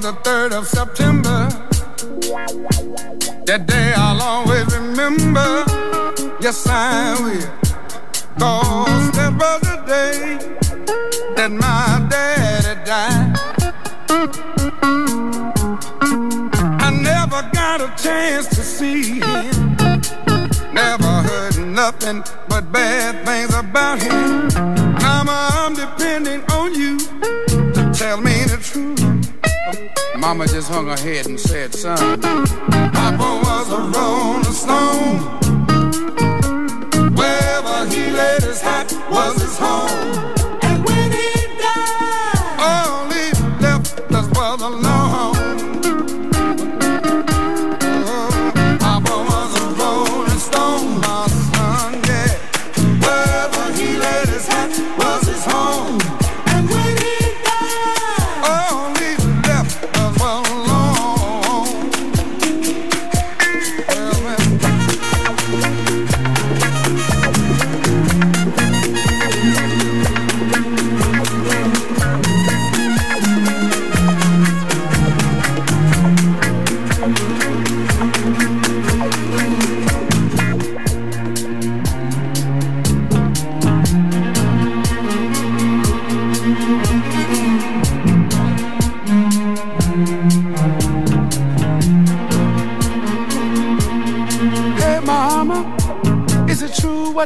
the 3rd of September. That day I'll always remember. Yes, I will. Cause that was the day that my daddy died. I never got a chance to see him. Never heard nothing but bad things about him. Mama, I'm depending Mama just hung her head and said, son, Papa was a rolling stone. Wherever he laid his hat was his home.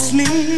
It's me.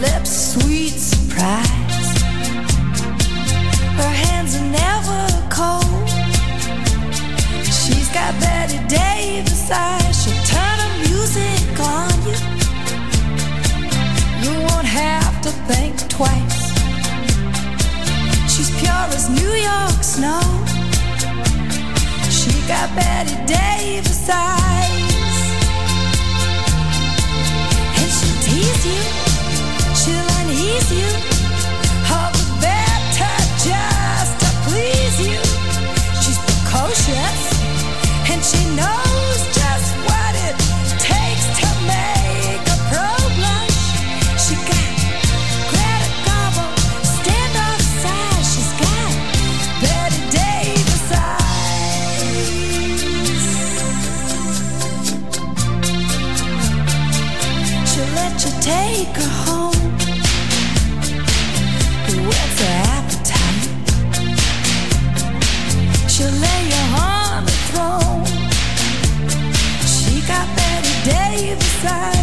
Lips sweet surprise. Her hands are never cold. She's got Bette Davis eyes. She'll turn her music on you. You won't have to think twice. She's pure as New York snow. She got Bette Davis eyes. Tease you, she'll unease you. Take her home. What's her appetite? She'll lay you on the throne. She got Bette Davis eyes.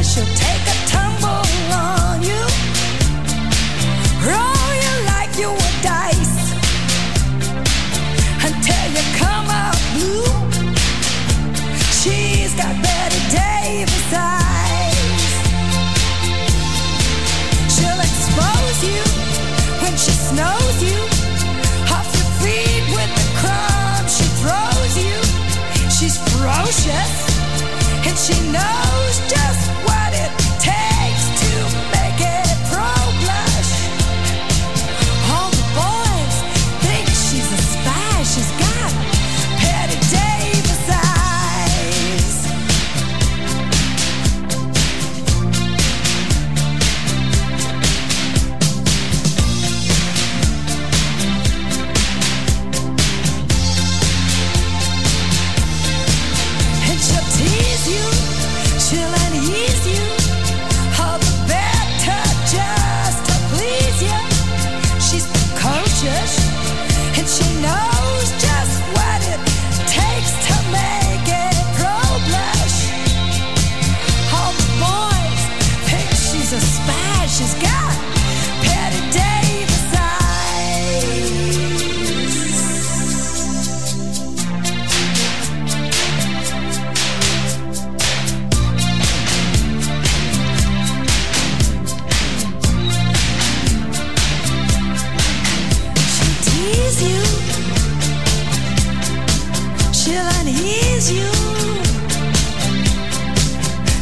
She'll unease you.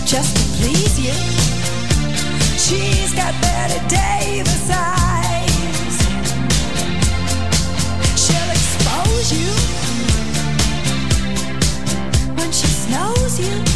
Just to please you. She's got Bette Davis eyes. She'll expose you when she snows you.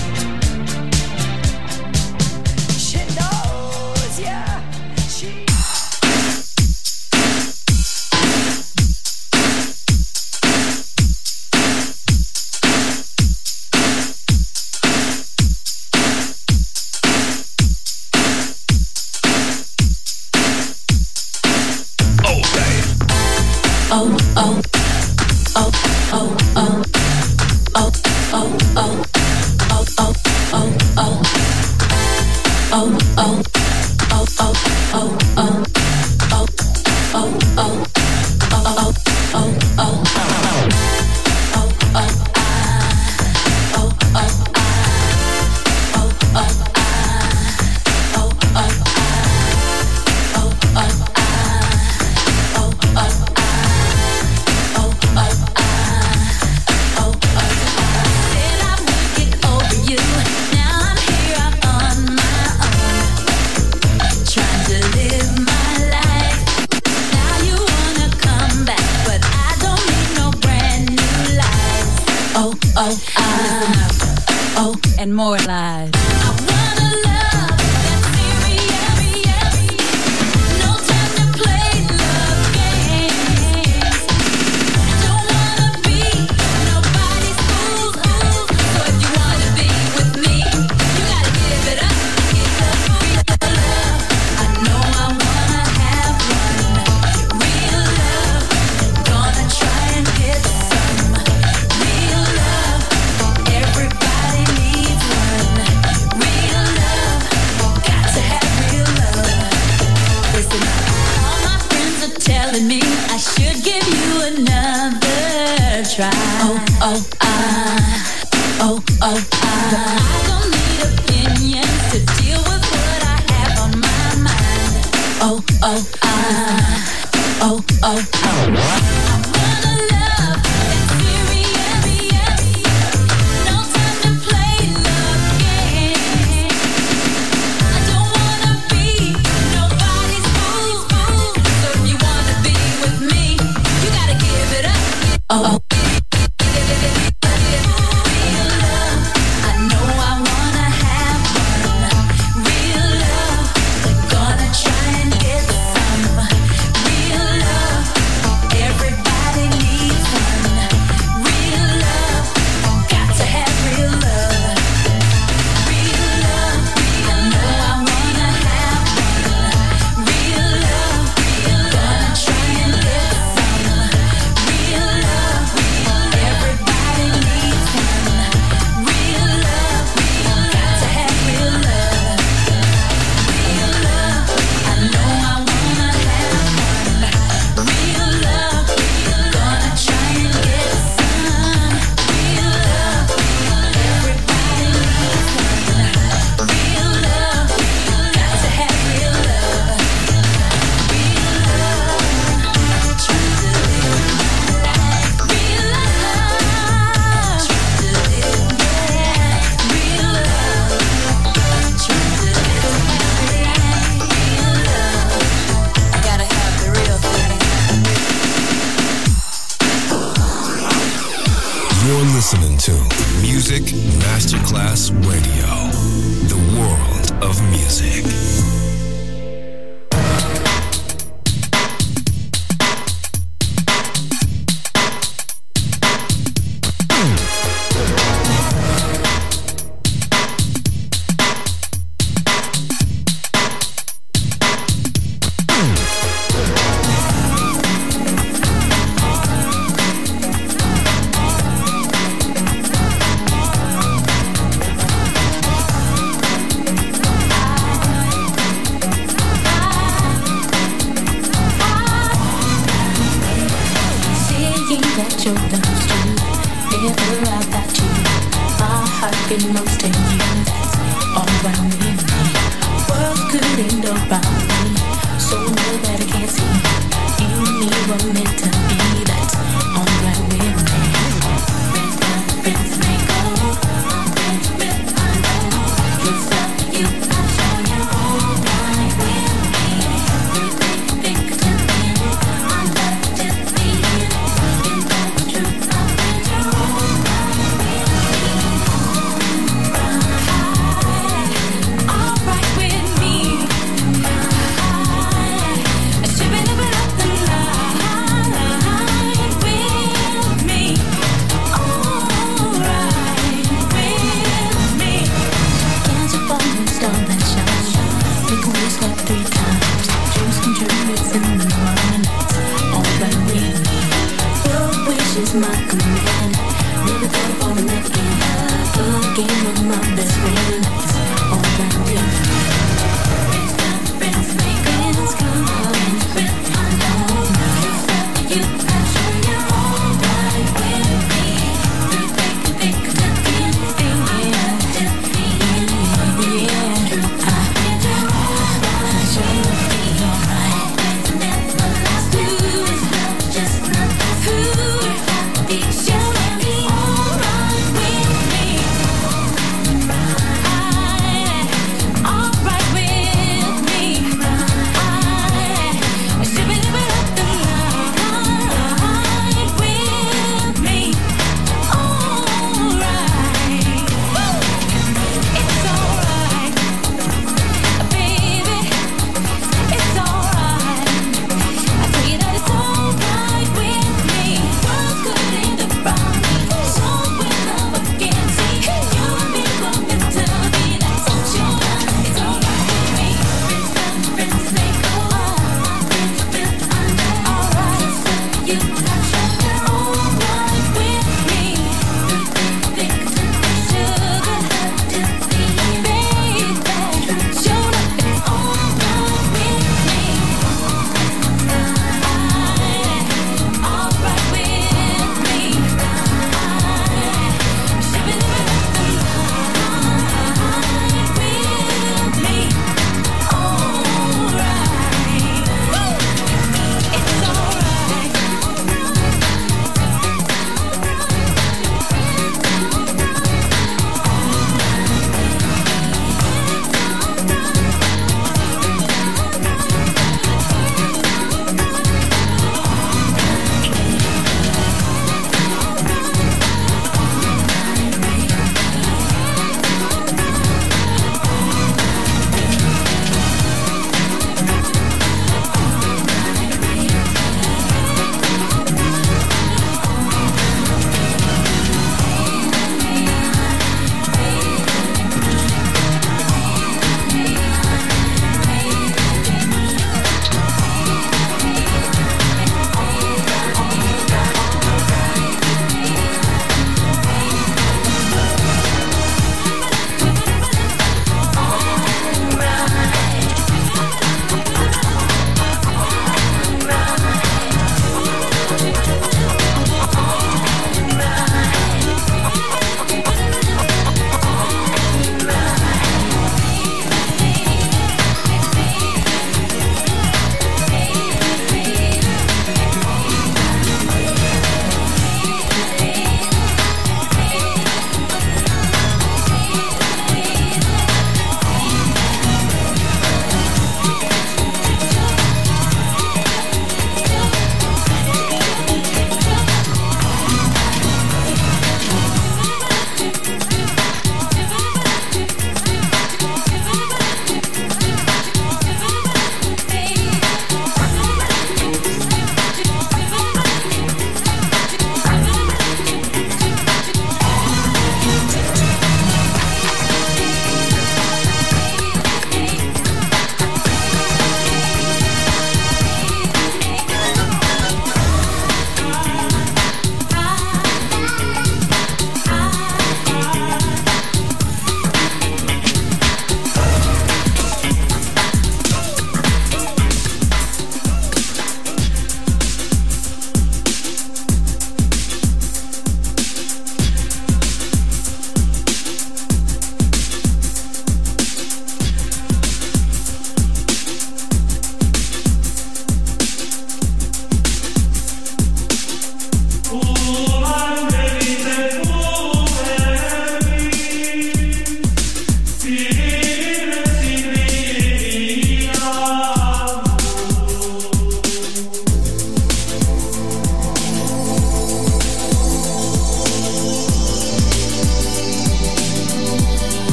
is my command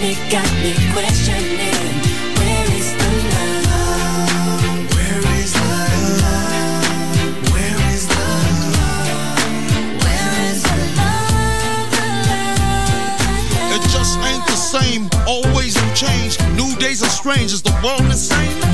me, got me questioning. Where is the love? Where is the love? Where is the love? Where is the love? The love? It just ain't the same. Always new change. New days are strange. Is the world insane?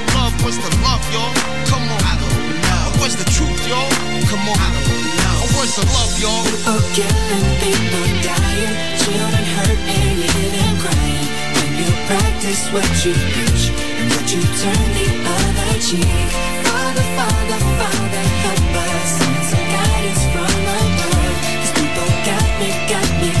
love. What's the love, y'all? Come on. I don't know. What's the truth, y'all? Come on. I don't know. What's the love, y'all? People killing, people dying, children hurt and you crying. When you practice what you preach and what you turn the other cheek. Father, Father, Father, help us send some guidance from above. These people got me, got me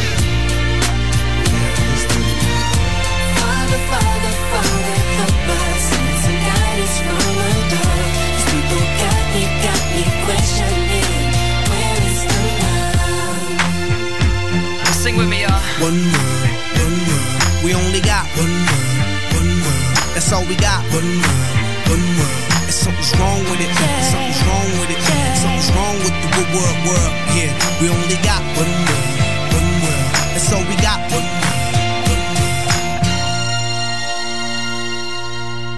One world, one world. We only got one world, one world. That's all we got. One world, one world. And something's wrong with it. Something's wrong with it. Something's wrong with the good world, world. Yeah, we only got one world, one world. That's all we got. One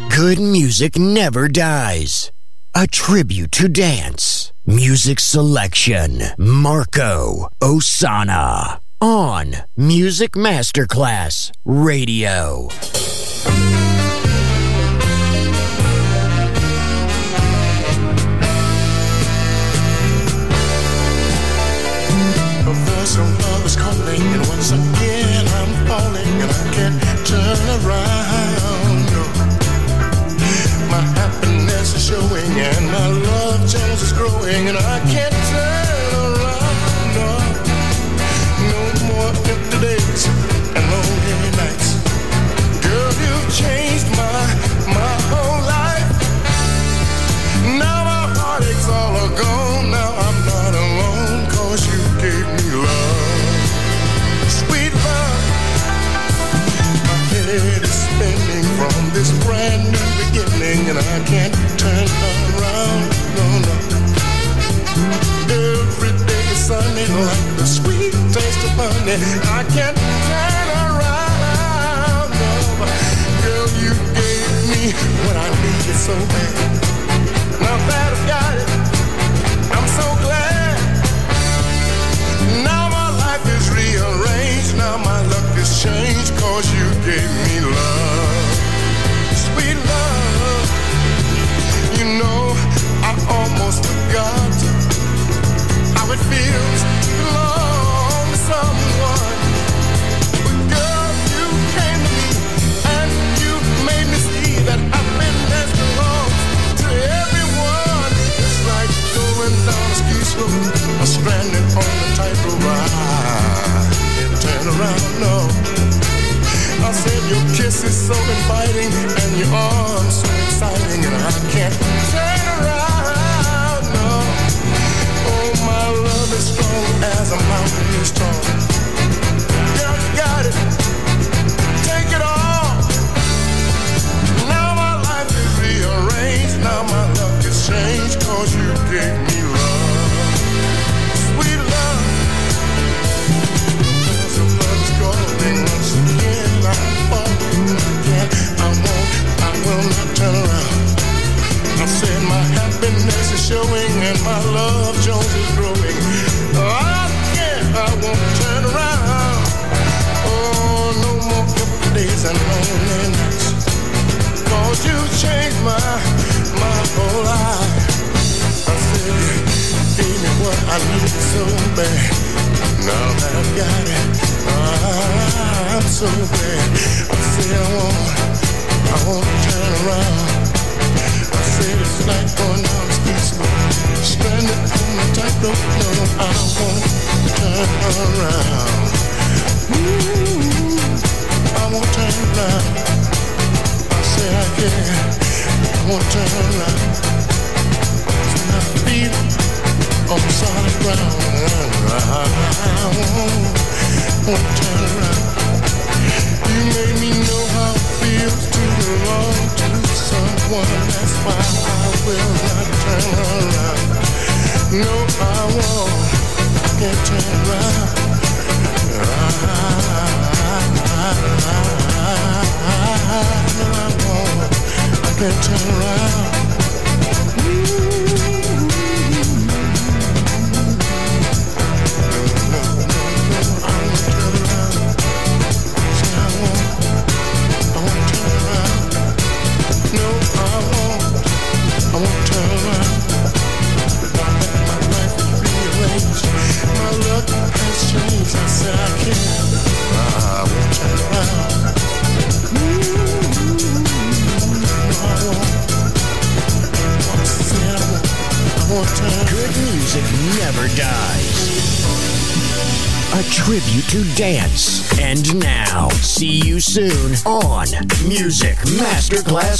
world. Good music never dies. A tribute to dance. Music selection. Marco Ossanna. On Music Masterclass Radio. A love is calling, and once again I'm falling, and I can't turn around. My happiness is showing, and love channels is growing, and I can't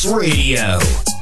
Radio.